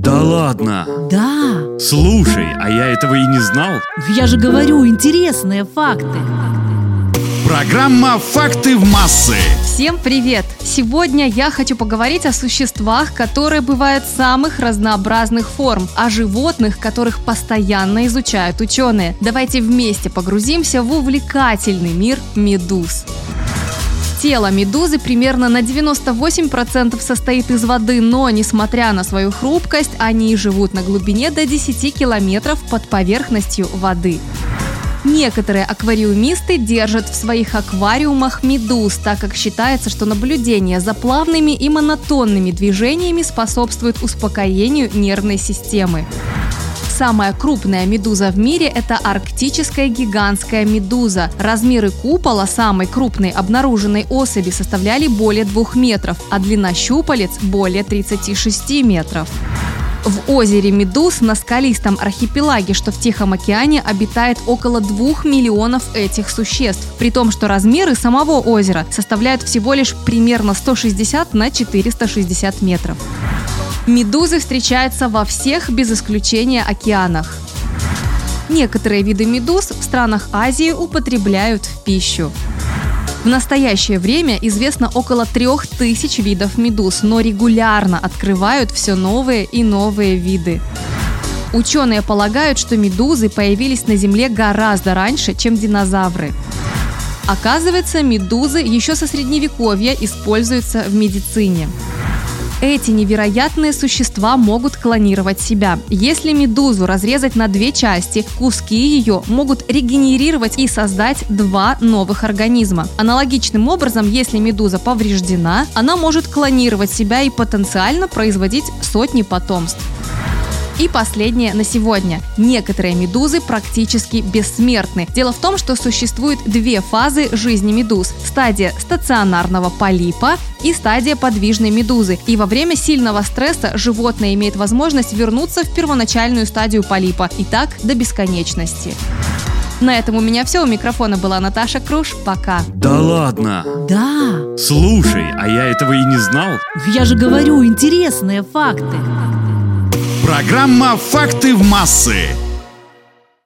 Да ладно? Да. Слушай, а я этого и не знал. Я же говорю, интересные факты. Программа «Факты в массы». Всем привет! Сегодня я хочу поговорить о существах, которые бывают самых разнообразных форм, о животных, которых постоянно изучают ученые. Давайте вместе погрузимся в увлекательный мир медуз. Тело медузы примерно на 98% состоит из воды, но, несмотря на свою хрупкость, они живут на глубине до 10 километров под поверхностью воды. Некоторые аквариумисты держат в своих аквариумах медуз, так как считается, что наблюдение за плавными и монотонными движениями способствует успокоению нервной системы. Самая крупная медуза в мире – это арктическая гигантская медуза. Размеры купола самой крупной обнаруженной особи составляли более 2 метров, а длина щупалец – более 36 метров. В озере Медуз на скалистом архипелаге, что в Тихом океане, обитает около двух миллионов этих существ, при том, что размеры самого озера составляют всего лишь примерно 160 на 460 метров. Медузы встречаются во всех без исключения океанах. Некоторые виды медуз в странах Азии употребляют в пищу. В настоящее время известно около трех тысяч видов медуз, но регулярно открывают все новые и новые виды. Ученые полагают, что медузы появились на Земле гораздо раньше, чем динозавры. Оказывается, медузы еще со средневековья используются в медицине. Эти невероятные существа могут клонировать себя. Если медузу разрезать на две части, куски ее могут регенерировать и создать два новых организма. Аналогичным образом, если медуза повреждена, она может клонировать себя и потенциально производить сотни потомств. И последнее на сегодня. Некоторые медузы практически бессмертны. Дело в том, что существует две фазы жизни медуз. Стадия стационарного полипа и стадия подвижной медузы. И во время сильного стресса животное имеет возможность вернуться в первоначальную стадию полипа. И так до бесконечности. На этом у меня все. У микрофона была Наташа Круш. Пока. Да ладно? Да. Слушай, а я этого и не знал. Я же говорю, интересные факты. Программа «Факты в массы».